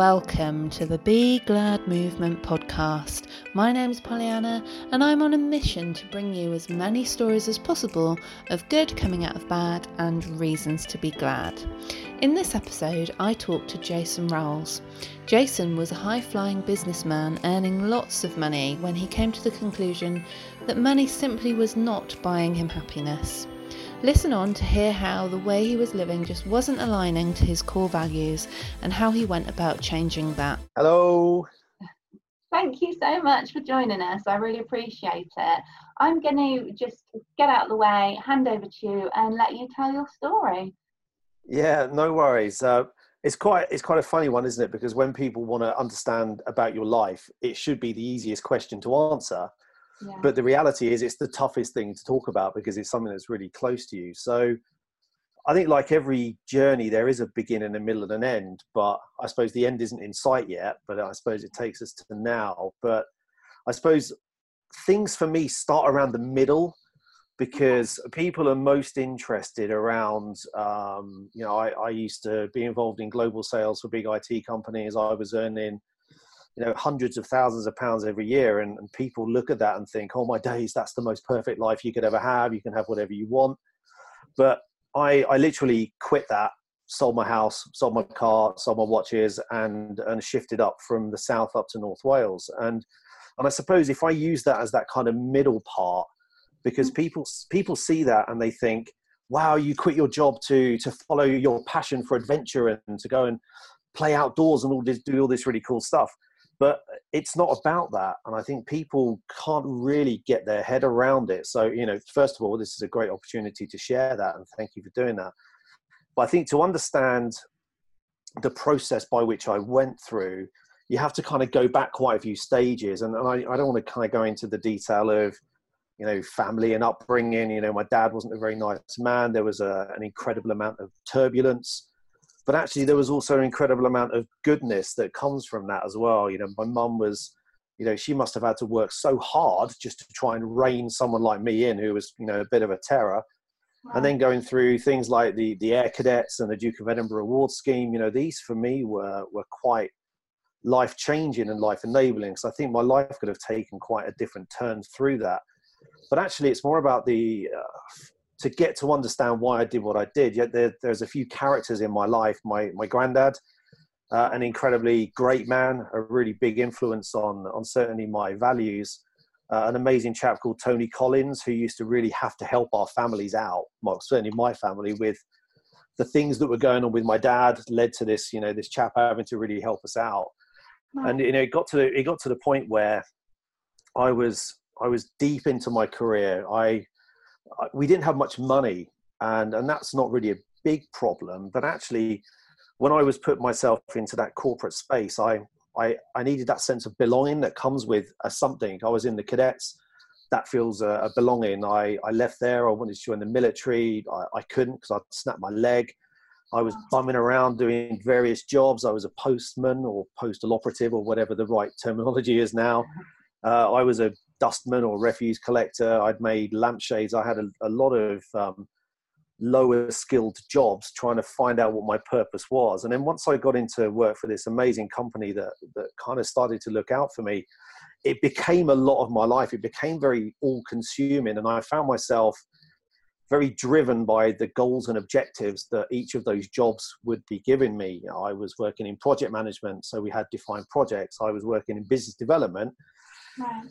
Welcome to the Be Glad Movement podcast. My name is Pollyanna, and I'm on a mission to bring you as many stories as possible of good coming out of bad and reasons to be glad. In this episode, I talked to Jason Rawles. Jason was a high flying businessman earning lots of money when he came to the conclusion that money simply was not buying him happiness. Listen on to hear how the way he was living just wasn't aligning to his core values and how he went about changing that. Hello. Thank you so much for joining us. I really appreciate it. I'm going to just get out of the way, hand over to you, and let you tell your story. Yeah, no worries. Uh, it's quite it's quite a funny one, isn't it? Because when people want to understand about your life, it should be the easiest question to answer. But the reality is, IT's the toughest thing to talk about because it's something that's really close to you. So I think, like every journey, there is a beginning, a middle, and an end. But I suppose the end isn't in sight yet. But I suppose it takes us to now. But I suppose things for me start around the middle because people are most interested around um, you know I, I, used to be involved in global sales for big it companies i was earning you know hundreds of thousands of pounds every year and, and people look at that and think oh my days that's the most perfect life you could ever have. You can have whatever you want. But i i literally quit that sold my house sold my car sold my watches and and shifted up from the south up to north wales. And and i suppose if i use that as that kind of middle part because mm. people people see that and they think wow you quit your job to to follow your passion for adventure and to go and play outdoors and all this do all this really cool stuff but it's not about that and i think people can't really get their head around it. So you know first of all this is a great opportunity to share that and thank you for doing that. But i think to understand the process by which i went through you have to kind of go back quite a few stages and, and I, I don't want to kind of go into the detail of you know family and upbringing. You know my dad wasn't a very nice man. There was a, an incredible amount of turbulence but actually there was also an incredible amount of goodness that comes from that as well. You know my mum was you know she must have had to work so hard just to try and rein someone like me in who was you know a bit of a terror. Wow. and then going through things like the the air cadets and the duke of edinburgh award scheme you know these for me were were quite life changing and life enabling so i think my life could have taken quite a different turn through that. But actually it's more about the uh, to get to understand why I did what I did. Yet there, there's a few characters in my life. My my granddad, uh, an incredibly great man, a really big influence on on certainly my values. Uh, an amazing chap called Tony Collins, who used to really have to help our families out. Well, certainly my family with the things that were going on with my dad led to this. You know, this chap having to really help us out. And you know, it got to the, it got to the point where I was I was deep into my career. I we didn't have much money, and and that's not really a big problem. But actually, when I was put myself into that corporate space, I I, I needed that sense of belonging that comes with a something. I was in the cadets. That feels a, a belonging. I, I left there. I wanted to join the military. I, I couldn't because I'd snapped my leg. I was bumming around doing various jobs. I was a postman or postal operative or whatever the right terminology is now. Uh, I was a dustman or refuse collector. I'd made lampshades. I had a, a lot of um, lower skilled jobs trying to find out what my purpose was. And then once I got into work for this amazing company that, that kind of started to look out for me, it became a lot of my life. It became very all consuming. And I found myself very driven by the goals and objectives that each of those jobs would be giving me. I was working in project management, so we had defined projects. I was working in business development,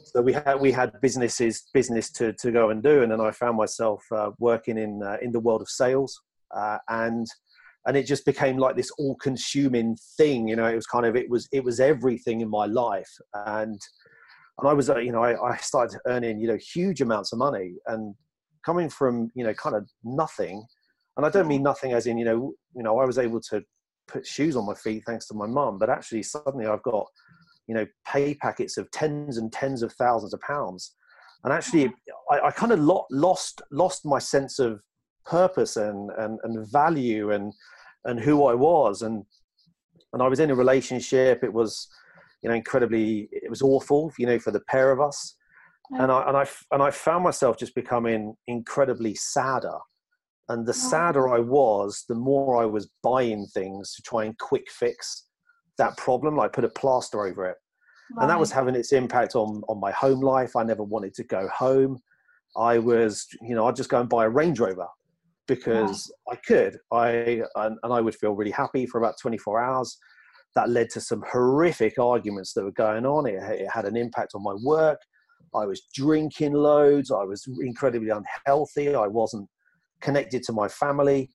so we had we had businesses business to, to go and do, and then I found myself uh, working in uh, in the world of sales, uh, and and it just became like this all consuming thing. You know, it was kind of it was it was everything in my life, and and I was uh, you know I, I started earning you know huge amounts of money, and coming from you know kind of nothing, and I don't mean nothing as in you know you know I was able to put shoes on my feet thanks to my mum, but actually suddenly I've got you know pay packets of tens and tens of thousands of pounds. And actually oh. i, I kind of lo- lost lost my sense of purpose and, and and value and and who i was. And and i was in a relationship. It was you know incredibly it was awful you know for the pair of us. And i and i and i found myself just becoming incredibly sadder. And the oh. sadder i was the more i was buying things to try and quick fix that problem, like put a plaster over it. And that was having its impact on on my home life. I never wanted to go home. I was, you know, I'd just go and buy a Range Rover because I could. I and, and I would feel really happy for about 24 hours. That led to some horrific arguments that were going on. It, it had an impact on my work. I was drinking loads. I was incredibly unhealthy. I wasn't connected to my family.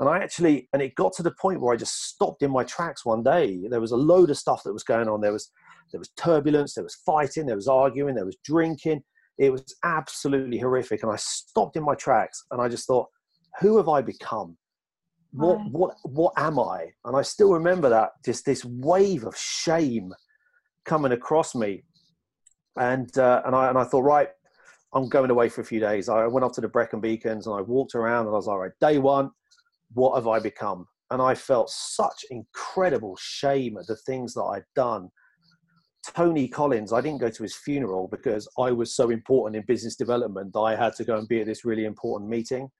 And I actually, and it got to the point where I just stopped in my tracks one day. There was a load of stuff that was going on. There was, there was turbulence, there was fighting, there was arguing, there was drinking. It was absolutely horrific. And I stopped in my tracks and I just thought, who have I become? What, right. what, what am I? And I still remember that, just this wave of shame coming across me. And, uh, and, I, and I thought, right, I'm going away for a few days. I went off to the Brecon Beacons and I walked around and I was like, right, day one, what have I become? And I felt such incredible shame at the things that I'd done. Tony Collins, I didn't go to his funeral because I was so important in business development that I had to go and be at this really important meeting.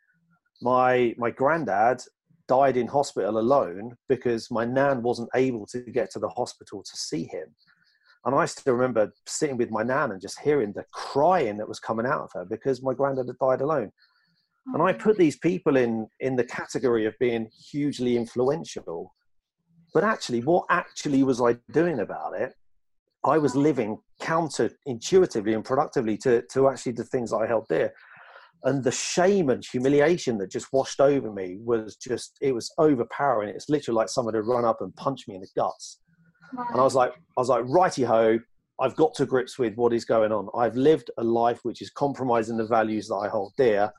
My my granddad died in hospital alone because my nan wasn't able to get to the hospital to see him. And I still remember sitting with my nan and just hearing the crying that was coming out of her because my granddad had died alone. And I put these people in in the category of being hugely influential. But actually, what actually was I doing about it? I was living counterintuitively and productively to, to actually the things I held dear. And the shame and humiliation that just washed over me was just, it was overpowering. It's literally like someone had run up and punched me in the guts. And I was like, I was like, righty ho, I've got to grips with what is going on. I've lived a life which is compromising the values that I hold dear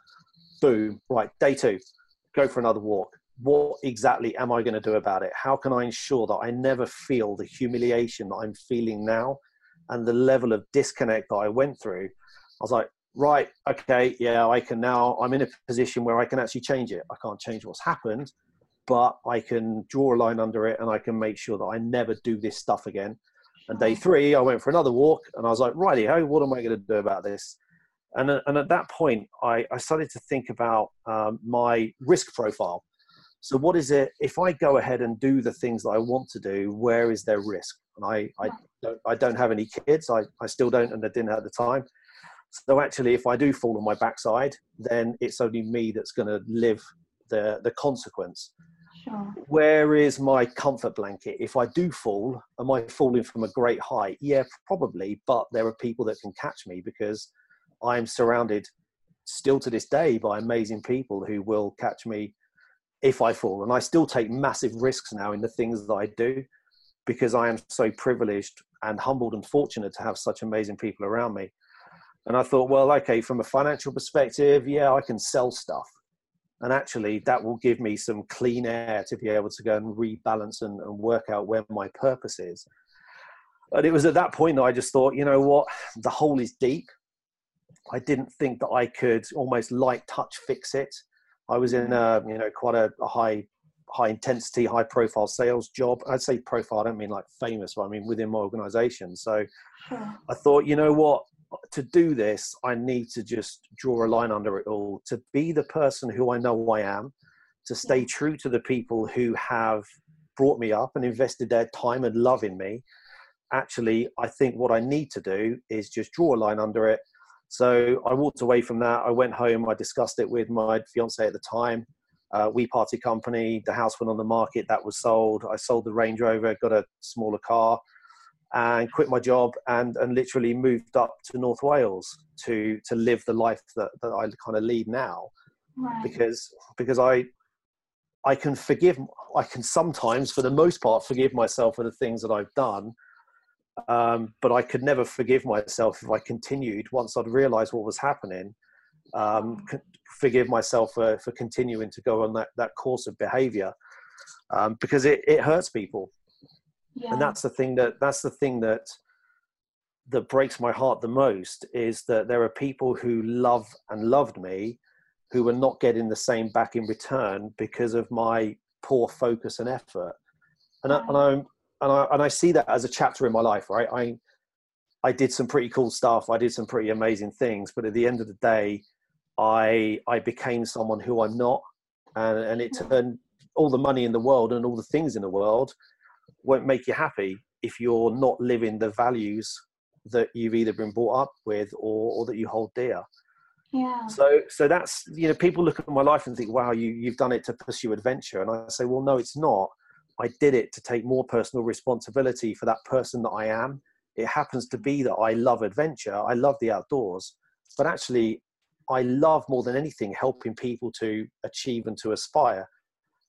boom, right, day two, go for another walk. What exactly am I going to do about it? How can I ensure that I never feel the humiliation that I'm feeling now and the level of disconnect that I went through? I was like, right, okay, yeah, I can now, I'm in a position where I can actually change it. I can't change what's happened, but I can draw a line under it and I can make sure that I never do this stuff again. And day three, I went for another walk and I was like, righty ho, what am I going to do about this? And, uh, and at that point, I, I started to think about um, my risk profile. So, what is it if I go ahead and do the things that I want to do? Where is there risk? And I, I, don't, I don't have any kids. I, I still don't, and I didn't at the time. So, actually, if I do fall on my backside, then it's only me that's going to live the, the consequence. Sure. Where is my comfort blanket? If I do fall, am I falling from a great height? Yeah, probably, but there are people that can catch me because I'm surrounded still to this day by amazing people who will catch me if I fall. And I still take massive risks now in the things that I do because I am so privileged and humbled and fortunate to have such amazing people around me. And I thought, well, okay, from a financial perspective, yeah, I can sell stuff. And actually, that will give me some clean air to be able to go and rebalance and, and work out where my purpose is. And it was at that point that I just thought, you know what, the hole is deep. I didn't think that I could almost light touch fix it. I was in a you know quite a, a high high intensity, high profile sales job. I'd say profile, I don't mean like famous, but I mean within my organization. So sure. I thought, you know what, to do this, I need to just draw a line under it all, to be the person who I know I am, to stay true to the people who have brought me up and invested their time and love in me. Actually, I think what I need to do is just draw a line under it so I walked away from that. I went home. I discussed it with my fiance at the time. Uh, we parted company. The house went on the market. That was sold. I sold the Range Rover, got a smaller car, and quit my job and and literally moved up to North Wales to to live the life that, that I kind of lead now. Right. Because because I I can forgive. I can sometimes, for the most part, forgive myself for the things that I've done um, but I could never forgive myself if I continued once I'd realized what was happening. Um, forgive myself for, for continuing to go on that, that course of behavior um, because it, it hurts people. Yeah. And that's the thing that that's the thing that that breaks my heart the most is that there are people who love and loved me who are not getting the same back in return because of my poor focus and effort. And, I, and I'm and I and I see that as a chapter in my life, right? I I did some pretty cool stuff. I did some pretty amazing things, but at the end of the day, I I became someone who I'm not, and and it mm-hmm. turned all the money in the world and all the things in the world won't make you happy if you're not living the values that you've either been brought up with or, or that you hold dear. Yeah. So, so that's you know, people look at my life and think, "Wow, you you've done it to pursue adventure," and I say, "Well, no, it's not. I did it to take more personal responsibility for that person that I am. It happens to be that I love adventure, I love the outdoors, but actually, I love more than anything helping people to achieve and to aspire.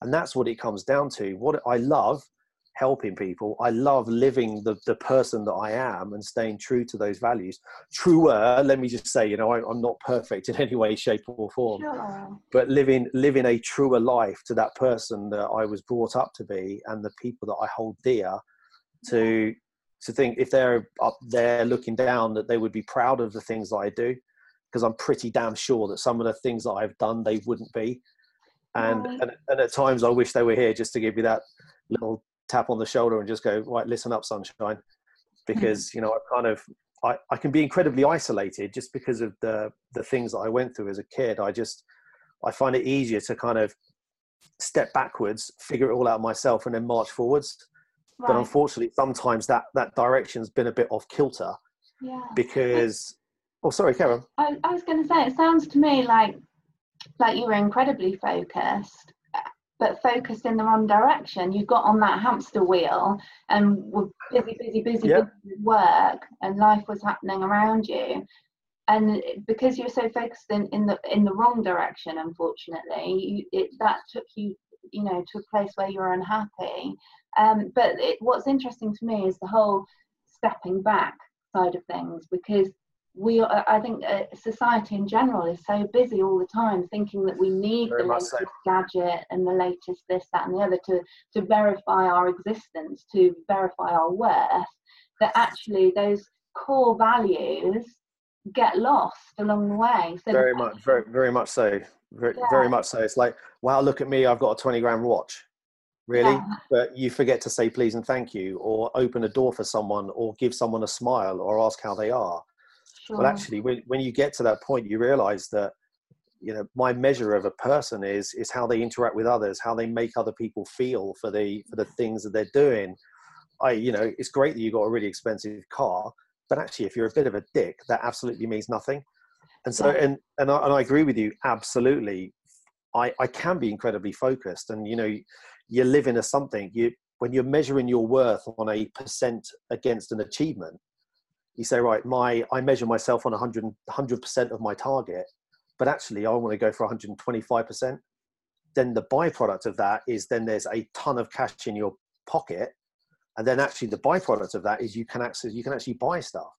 And that's what it comes down to. What I love helping people. I love living the, the person that I am and staying true to those values. Truer, let me just say, you know, I, am not perfect in any way, shape, or form, sure. but living living a truer life to that person that I was brought up to be and the people that I hold dear. To to think if they're up there looking down that they would be proud of the things that I do, because I'm pretty damn sure that some of the things that I've done they wouldn't be. And, and, and at times I wish they were here just to give you that little tap on the shoulder and just go, right, listen up, sunshine, because mm. you know I kind of I, I can be incredibly isolated just because of the the things that I went through as a kid. I just I find it easier to kind of step backwards, figure it all out myself, and then march forwards. Right. But unfortunately, sometimes that that direction's been a bit off kilter. Yeah. Because, oh, sorry, Karen. I, I was going to say, it sounds to me like like you were incredibly focused, but focused in the wrong direction. You got on that hamster wheel and were busy, busy, busy, yep. busy with work, and life was happening around you. And because you were so focused in, in the in the wrong direction, unfortunately, you, it, that took you, you know, to a place where you're unhappy. Um, but it, what's interesting to me is the whole stepping back side of things because we are, i think uh, society in general is so busy all the time thinking that we need Very the latest so. gadget and the latest this that and the other to to verify our existence to verify our worth that actually those core values get lost along the way. So very much very, very much so. Very, yeah. very much so. It's like wow look at me i've got a 20 grand watch. Really? Yeah. but you forget to say please and thank you or open a door for someone or give someone a smile or ask how they are Sure. But actually, when, when you get to that point, you realize that you know my measure of a person is is how they interact with others, how they make other people feel for the for the things that they're doing. I you know it's great that you got a really expensive car, but actually, if you're a bit of a dick, that absolutely means nothing. And so, yeah. and and I, and I agree with you absolutely. I I can be incredibly focused, and you know, you're living as something. You when you're measuring your worth on a percent against an achievement, you say, right, my I measure myself on 100 100% of my target, but actually I want to go for 125 percent. Then the byproduct of that is then there's a ton of cash in your pocket, and then actually the byproduct of that is you can access you can actually buy stuff.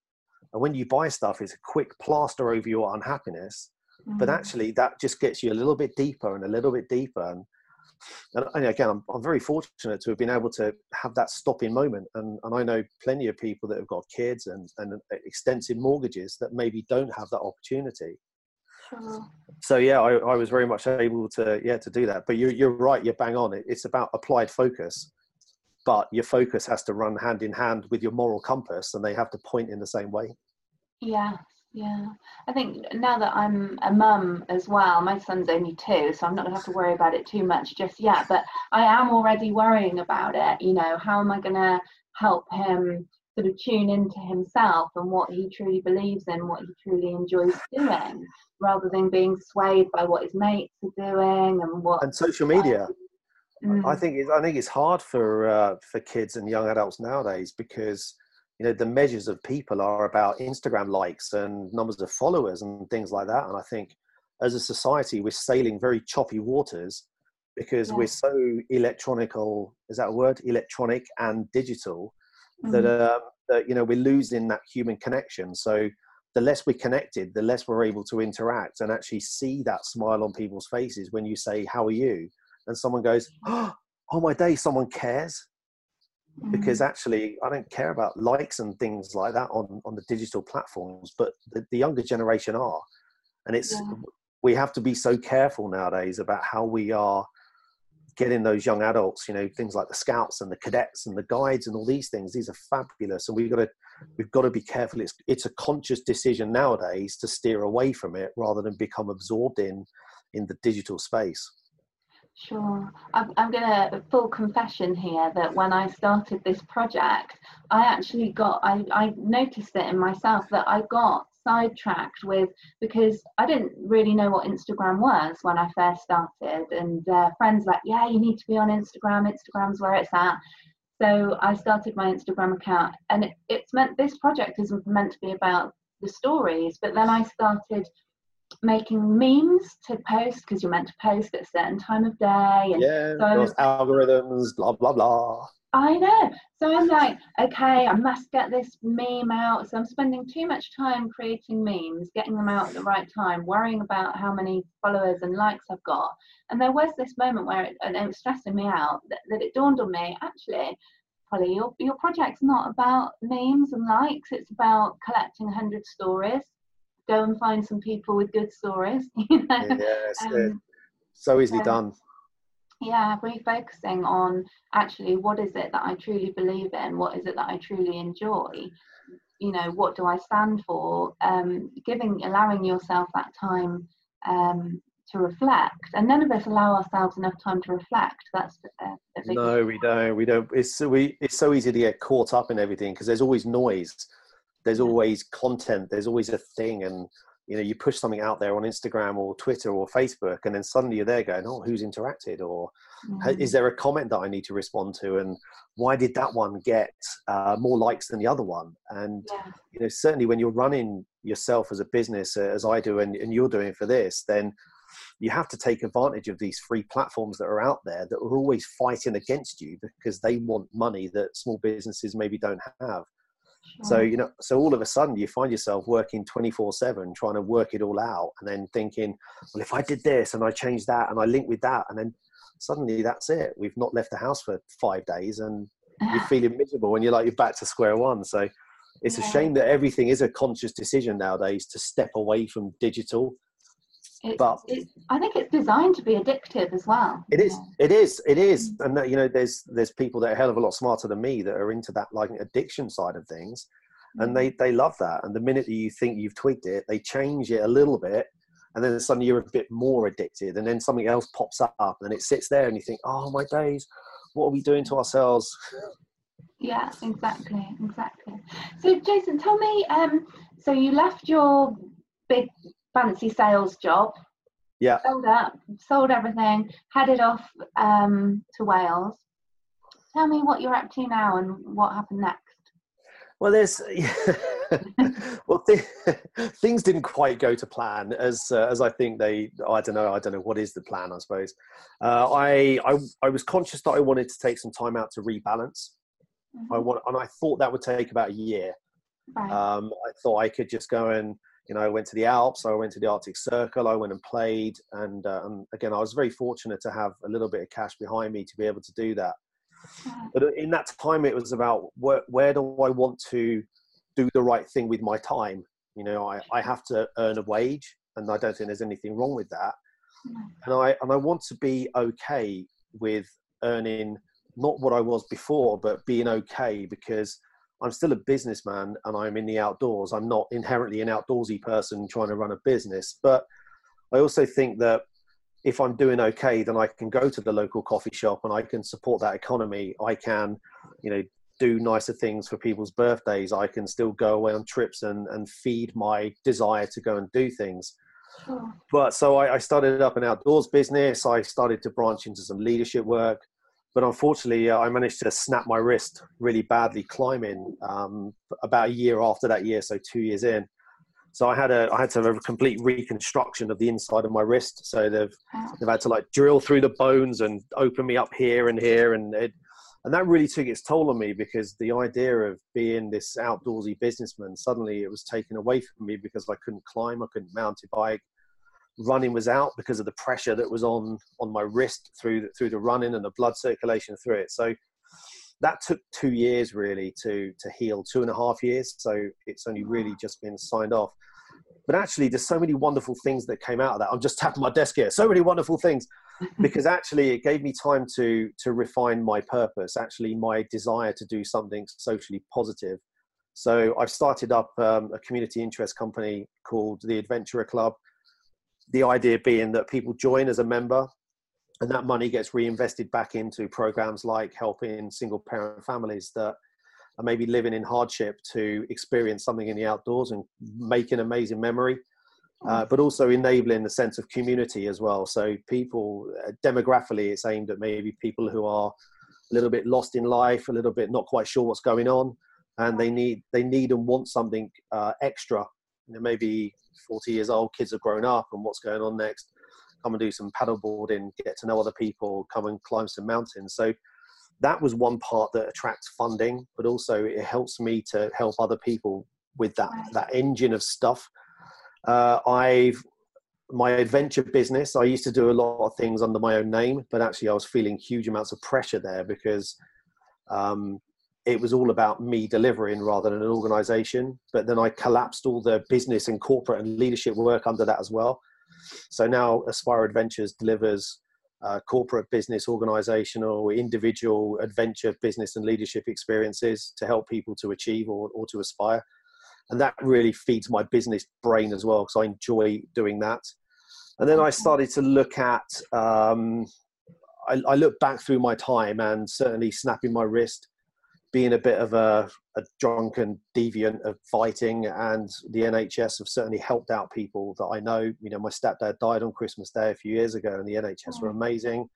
And when you buy stuff, it's a quick plaster over your unhappiness. Mm-hmm. But actually, that just gets you a little bit deeper and a little bit deeper. And and, again, I'm, I'm very fortunate to have been able to have that stopping moment. And, and I know plenty of people that have got kids and, and extensive mortgages that maybe don't have that opportunity. Sure. So yeah, I, I was very much able to yeah to do that. But you're you're right. You're bang on. It, it's about applied focus, but your focus has to run hand in hand with your moral compass, and they have to point in the same way. Yeah, yeah, I think now that I'm a mum as well, my son's only two, so I'm not going to have to worry about it too much just yet. But I am already worrying about it. You know, how am I going to help him sort of tune into himself and what he truly believes in, what he truly enjoys doing, rather than being swayed by what his mates are doing and what. And social media. Mm. I think it, I think it's hard for uh, for kids and young adults nowadays because you know the measures of people are about instagram likes and numbers of followers and things like that. And i think as a society we're sailing very choppy waters because yeah. we're so electronical is that a word? Electronic and digital mm-hmm. that, uh, that you know we're losing that human connection. So the less we're connected the less we're able to interact and actually see that smile on people's faces when you say how are you? And someone goes oh my day someone cares because mm. actually I don't care about likes and things like that on, on the digital platforms, but the, the younger generation are. And it's yeah. we have to be so careful nowadays about how we are getting those young adults, you know, things like the scouts and the cadets and the guides and all these things. These are fabulous. And we've got to we've got to be careful. It's it's a conscious decision nowadays to steer away from it rather than become absorbed in in the digital space. Sure. I'm, I'm going to full confession here that when I started this project, I actually got, I, I noticed it in myself that I got sidetracked with because I didn't really know what Instagram was when I first started. And uh, friends like, yeah, you need to be on Instagram. Instagram's where it's at. So I started my Instagram account, and it, it's meant this project isn't meant to be about the stories, but then I started making memes to post because you're meant to post at a certain time of day. And yeah, so was, algorithms, blah blah blah. I know. So I'm like, okay, I must get this meme out. So I'm spending too much time creating memes, getting them out at the right time, worrying about how many followers and likes I've got. And there was this moment where it, and it was stressing me out that, that it dawned on me, actually, Polly, your, your project's not about memes and likes. It's about collecting 100 stories. Go and find some people with good stories. You know? Yes, um, so easily um, done. Yeah refocusing on actually what is it that i truly believe in? What is it that i truly enjoy? You know what do i stand for? Um, giving allowing yourself that time um, to reflect. And none of us allow ourselves enough time to reflect. That's a, a no we don't. We don't. It's so we it's so easy to get caught up in everything because there's always noise there's always content there's always a thing and you know you push something out there on instagram or twitter or facebook and then suddenly you're there going oh who's interacted? or mm. is there a comment that i need to respond to? and why did that one get uh, more likes than the other one? And yeah. you know certainly when you're running yourself as a business uh, as i do and, and you're doing for this then you have to take advantage of these free platforms that are out there that are always fighting against you because they want money that small businesses maybe don't have so, you know, so all of a sudden you find yourself working 24 7, trying to work it all out, and then thinking, well, if I did this and I changed that and I linked with that, and then suddenly that's it. We've not left the house for five days and you're feeling miserable and you're like, you're back to square one. So it's yeah. a shame that everything is a conscious decision nowadays to step away from digital it's, but it's, I think it's designed to be addictive as well. It is. It is. It is. Mm. And that, you know, there's there's people that are a hell of a lot smarter than me that are into that like addiction side of things, and mm. they they love that. And the minute that you think you've tweaked it, they change it a little bit, and then suddenly you're a bit more addicted, and then something else pops up, and it sits there, and you think, oh my days, what are we doing to ourselves? Yeah, exactly, exactly. So, Jason, tell me. Um, so you left your big fancy sales job. Yeah. Sold up, sold everything, headed off um, to Wales. Tell me what you're up to now and what happened next. Well, there's well, th- things didn't quite go to plan as uh, as I think they. I don't know. I don't know what is the plan. I suppose uh, I, I I was conscious that I wanted to take some time out to rebalance. Mm-hmm. I want, and I thought that would take about a year. Right. Um, I thought I could just go and you know, I went to the Alps, I went to the Arctic Circle, I went and played, and, uh, and again, I was very fortunate to have a little bit of cash behind me to be able to do that. Mm. But in that time, it was about where, where do I want to do the right thing with my time? You know, I, I have to earn a wage, and I don't think there's anything wrong with that. Mm. And I and I want to be okay with earning not what I was before, but being okay because I'm still a businessman and I'm in the outdoors. I'm not inherently an outdoorsy person trying to run a business. But I also think that if I'm doing okay, then I can go to the local coffee shop and I can support that economy. I can, you know, do nicer things for people's birthdays. I can still go away on trips and, and feed my desire to go and do things. But so I, I started up an outdoors business. I started to branch into some leadership work but unfortunately, uh, I managed to snap my wrist really badly climbing um, about a year after that year, so two years in. So I had a I had to have a complete reconstruction of the inside of my wrist. So they've they've had to like drill through the bones and open me up here and here, and it, and that really took its toll on me because the idea of being this outdoorsy businessman suddenly it was taken away from me because I couldn't climb, I couldn't mount a bike, running was out because of the pressure that was on on my wrist through the, through the running and the blood circulation through it. So that took two years really to to heal, two and a half years. So it's only really just been signed off. But actually, there's so many wonderful things that came out of that. I'm just tapping my desk here. So many wonderful things because actually it gave me time to to refine my purpose. Actually, my desire to do something socially positive. So I've started up um, a community interest company called the Adventurer Club the idea being that people join as a member and that money gets reinvested back into programs like helping single parent families that are maybe living in hardship to experience something in the outdoors and make an amazing memory uh, but also enabling the sense of community as well. So people, uh, demographically, it's aimed at maybe people who are a little bit lost in life, a little bit not quite sure what's going on, and they need they need and want something uh, extra. You know, maybe 40 years old, kids have grown up, and what's going on next? Come and do some paddleboarding, get to know other people, come and climb some mountains. So that was one part that attracts funding, but also it helps me to help other people with that that engine of stuff uh, I've my adventure business. I used to do a lot of things under my own name, but actually I was feeling huge amounts of pressure there because um, it was all about me delivering rather than an organization. But then I collapsed all the business and corporate and leadership work under that as well. So now Aspire Adventures delivers uh, corporate business, organizational, individual adventure, business, and leadership experiences to help people to achieve or, or to aspire and that really feeds my business brain as well because I enjoy doing that. And then I started to look at. Um, I, I look back through my time and certainly snapping my wrist, being a bit of a, a drunken deviant of fighting, and the NHS have certainly helped out people that I know. You know, my stepdad died on Christmas Day a few years ago, and the NHS were amazing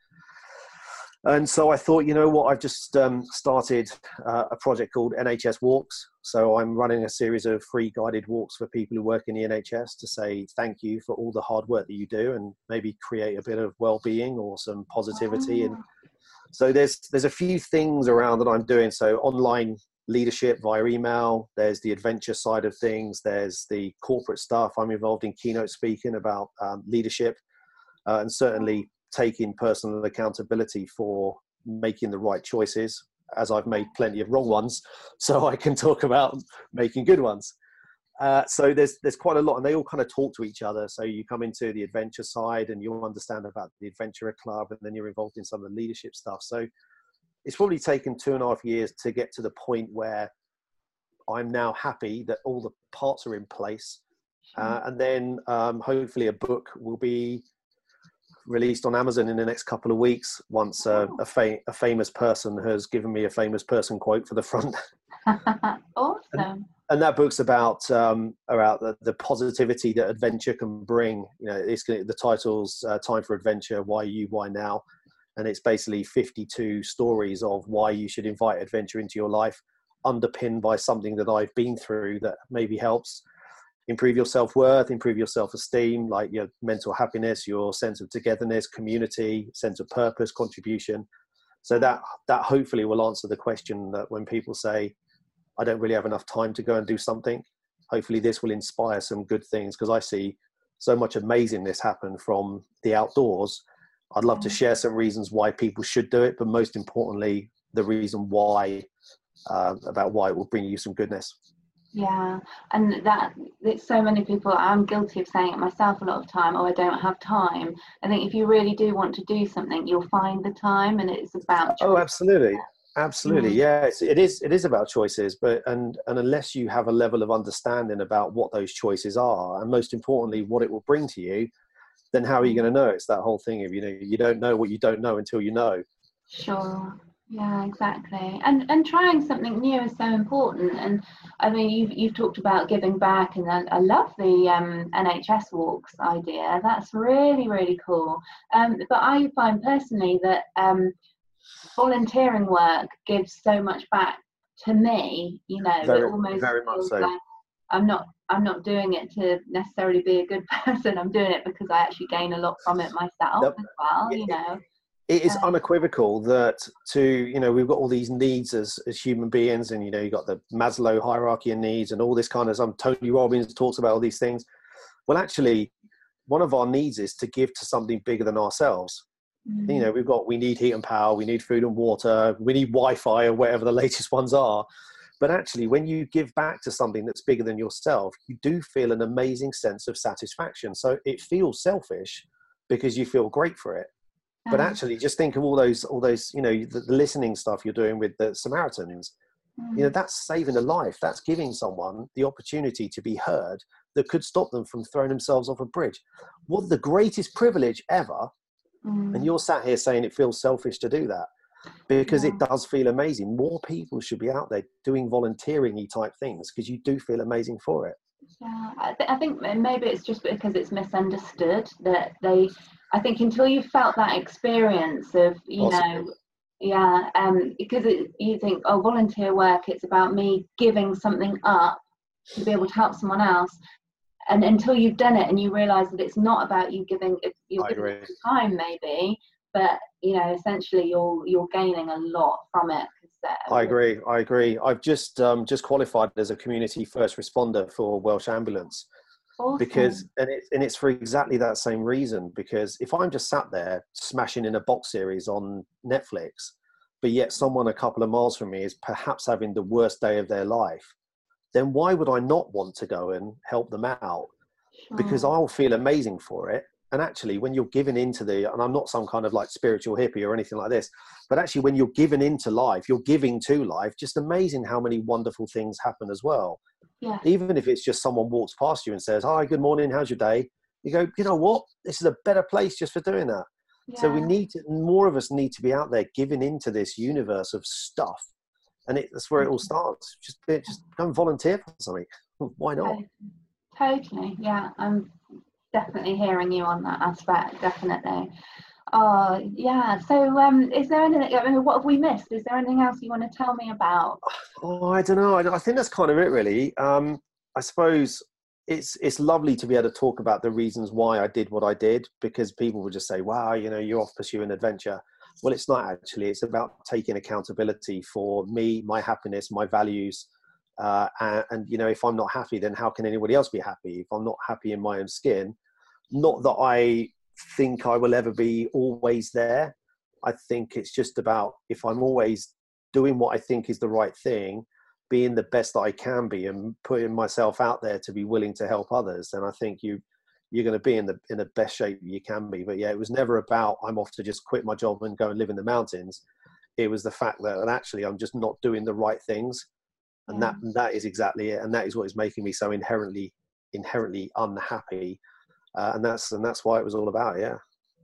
and so I thought, you know what, I've just um, started uh, a project called NHS Walks. So I'm running a series of free guided walks for people who work in the NHS to say thank you for all the hard work that you do and maybe create a bit of well-being or some positivity. And so there's there's a few things around that I'm doing. So online leadership via email. There's the adventure side of things. There's the corporate stuff. I'm involved in keynote speaking about um, leadership, uh, and certainly taking personal accountability for making the right choices as I've made plenty of wrong ones, so I can talk about making good ones. Uh, so there's there's quite a lot, and they all kind of talk to each other. So you come into the adventure side, and you understand about the adventurer club, and then you're involved in some of the leadership stuff. So it's probably taken two and a half years to get to the point where I'm now happy that all the parts are in place, uh, and then um, hopefully a book will be released on Amazon in the next couple of weeks once uh, a, fa- a famous person has given me a famous person quote for the front. awesome. And, and, that book's about um, about the, the, positivity that adventure can bring. You know, it's the title's uh, "Time for Adventure: Why You, Why Now," and it's basically 52 stories of why you should invite adventure into your life, underpinned by something that I've been through that maybe helps improve your self-worth improve your self-esteem like your mental happiness your sense of togetherness community sense of purpose contribution so that that hopefully will answer the question that when people say i don't really have enough time to go and do something hopefully this will inspire some good things because i see so much amazingness happen from the outdoors i'd love to share some reasons why people should do it but most importantly the reason why uh, about why it will bring you some goodness yeah, and that it's so many people. I'm guilty of saying it myself a lot of time. Oh, I don't have time. I think if you really do want to do something, you'll find the time, and it's about. Oh, absolutely, absolutely. Mm. Yeah, it's, it is. It is about choices, but and and unless you have a level of understanding about what those choices are, and most importantly, what it will bring to you, then how are you going to know? It's that whole thing of you know you don't know what you don't know until you know. Sure yeah exactly and and trying something new is so important and i mean you've, you've talked about giving back and i, I love the um, nhs walks idea that's really really cool um, but i find personally that um, volunteering work gives so much back to me you know very, it almost very much so. like i'm not i'm not doing it to necessarily be a good person i'm doing it because i actually gain a lot from it myself yep. as well you know it is unequivocal that to you know we've got all these needs as as human beings and you know you've got the maslow hierarchy of needs and all this kind of some tony robbins talks about all these things well actually one of our needs is to give to something bigger than ourselves mm-hmm. you know we've got we need heat and power we need food and water we need wi-fi or whatever the latest ones are but actually when you give back to something that's bigger than yourself you do feel an amazing sense of satisfaction so it feels selfish because you feel great for it but uh-huh. actually just think of all those all those you know the, the listening stuff you're doing with the samaritans you know mm. that's saving a life that's giving someone the opportunity to be heard that could stop them from throwing themselves off a bridge what the greatest privilege ever Mm. And you're sat here saying it feels selfish to do that because yeah. it does feel amazing. More people should be out there doing volunteering type things because you do feel amazing for it. Yeah, I, th- I, think maybe it's just because it's misunderstood that they. I think until you felt that experience of you Possibly. know, yeah, um, because it, you think oh volunteer work, it's about me giving something up to be able to help someone else, and until you've done it and you realise that it's not about you giving you're giving time maybe, but you know essentially you're you're gaining a lot from it I agree. I agree. I've just um, just qualified as a community first responder for Welsh Ambulance awesome. because and it's and it's for exactly that same reason. Because if I'm just sat there smashing in a box series on Netflix, but yet someone a couple of miles from me is perhaps having the worst day of their life, then why would I not want to go and help them out? Because hmm. I'll feel amazing for it and actually when you're given into the and i'm not some kind of like spiritual hippie or anything like this but actually when you're given into life you're giving to life just amazing how many wonderful things happen as well yeah. even if it's just someone walks past you and says hi good morning how's your day you go you know what this is a better place just for doing that yeah. so we need to more of us need to be out there giving into this universe of stuff and it, that's where it all starts just just go and volunteer for something why not totally yeah i'm definitely hearing you on that aspect. Definitely. Oh yeah. So, um, is there anything? I mean, what have we missed? Is there anything else you want to tell me about? Oh, I don't know. I, I think that's kind of it, really. Um, I suppose it's it's lovely to be able to talk about the reasons why I did what I did because people would just say, "Wow, you know, you're off pursuing adventure." Well, it's not actually. It's about taking accountability for me, my happiness, my values, uh, and, and, you know, if I'm not happy, then how can anybody else be happy? If I'm not happy in my own skin, not that I think I will ever be always there. I think it's just about if I'm always doing what I think is the right thing, being the best that I can be, and putting myself out there to be willing to help others, then I think you you're going to be in the in the best shape you can be. But yeah, it was never about I'm off to just quit my job and go and live in the mountains. It was the fact that actually I'm just not doing the right things. And that that is exactly it. And that is what is making me so inherently inherently unhappy. Uh, and that's and that's why it was all about yeah.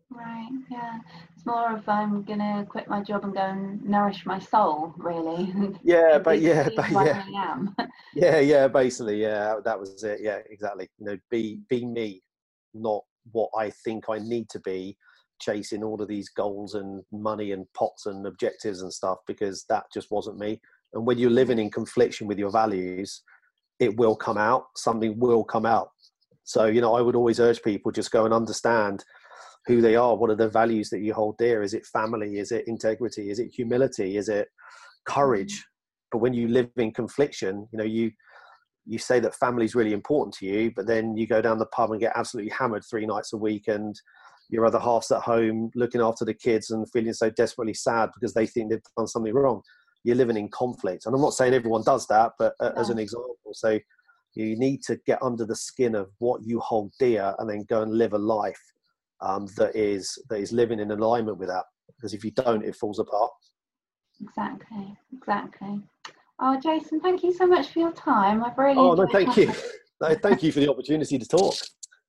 Right yeah. It's more of i'm gonna quit my job and go and nourish my soul really. Yeah but yeah but yeah. Yeah yeah basically yeah that was it yeah exactly. You know be be me not what i think i need to be chasing all of these goals and money and pots and objectives and stuff because that just wasn't me and when you're living in confliction with your values, it will come out. Something will come out. So, you know, I would always urge people just go and understand who they are. What are the values that you hold dear? Is it family? Is it integrity? Is it humility? Is it courage? Mm. But when you live in confliction, you know, you you say that family is really important to you, but then you go down the pub and get absolutely hammered three nights a week, and your other half's at home looking after the kids and feeling so desperately sad because they think they've done something wrong you're living in conflict. And I'm not saying everyone does that, but uh, as an example, so you need to get under the skin of what you hold dear, and then go and live a life um, that is that is living in alignment with that. Because if you don't, it falls apart. Exactly. Exactly. Oh, Jason, thank you so much for your time. I've really. Oh no, thank you. no, thank you for the opportunity to talk.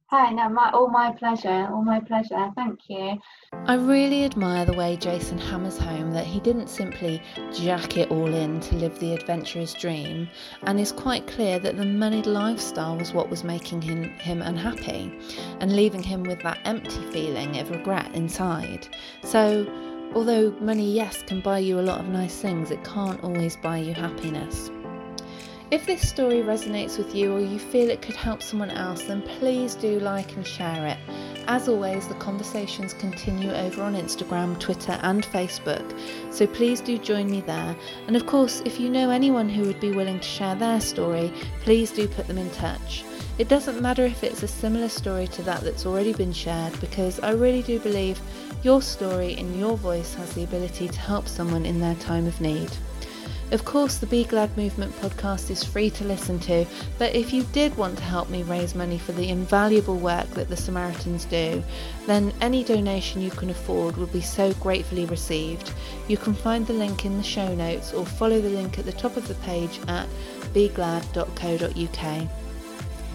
Hi, no, my, all my pleasure, all my pleasure. Thank you. I really admire the way Jason hammers home that he didn't simply jack it all in to live the adventurous dream, and is quite clear that the moneyed lifestyle was what was making him, him unhappy and leaving him with that empty feeling of regret inside. So, although money, yes, can buy you a lot of nice things, it can't always buy you happiness. If this story resonates with you or you feel it could help someone else, then please do like and share it. As always, the conversations continue over on Instagram, Twitter, and Facebook, so please do join me there. And of course, if you know anyone who would be willing to share their story, please do put them in touch. It doesn't matter if it's a similar story to that that's already been shared, because I really do believe your story and your voice has the ability to help someone in their time of need. Of course, the Be Glad Movement podcast is free to listen to, but if you did want to help me raise money for the invaluable work that the Samaritans do, then any donation you can afford would be so gratefully received. You can find the link in the show notes or follow the link at the top of the page at beglad.co.uk.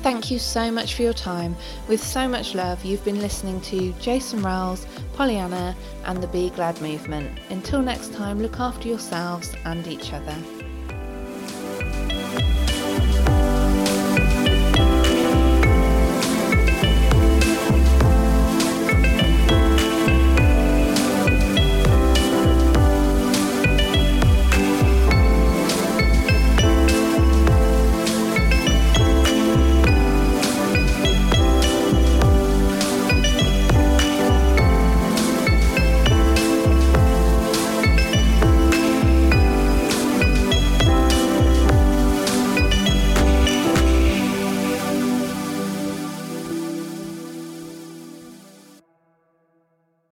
Thank you so much for your time. With so much love, you've been listening to Jason Rawles, Pollyanna, and the Be Glad movement. Until next time, look after yourselves and each other.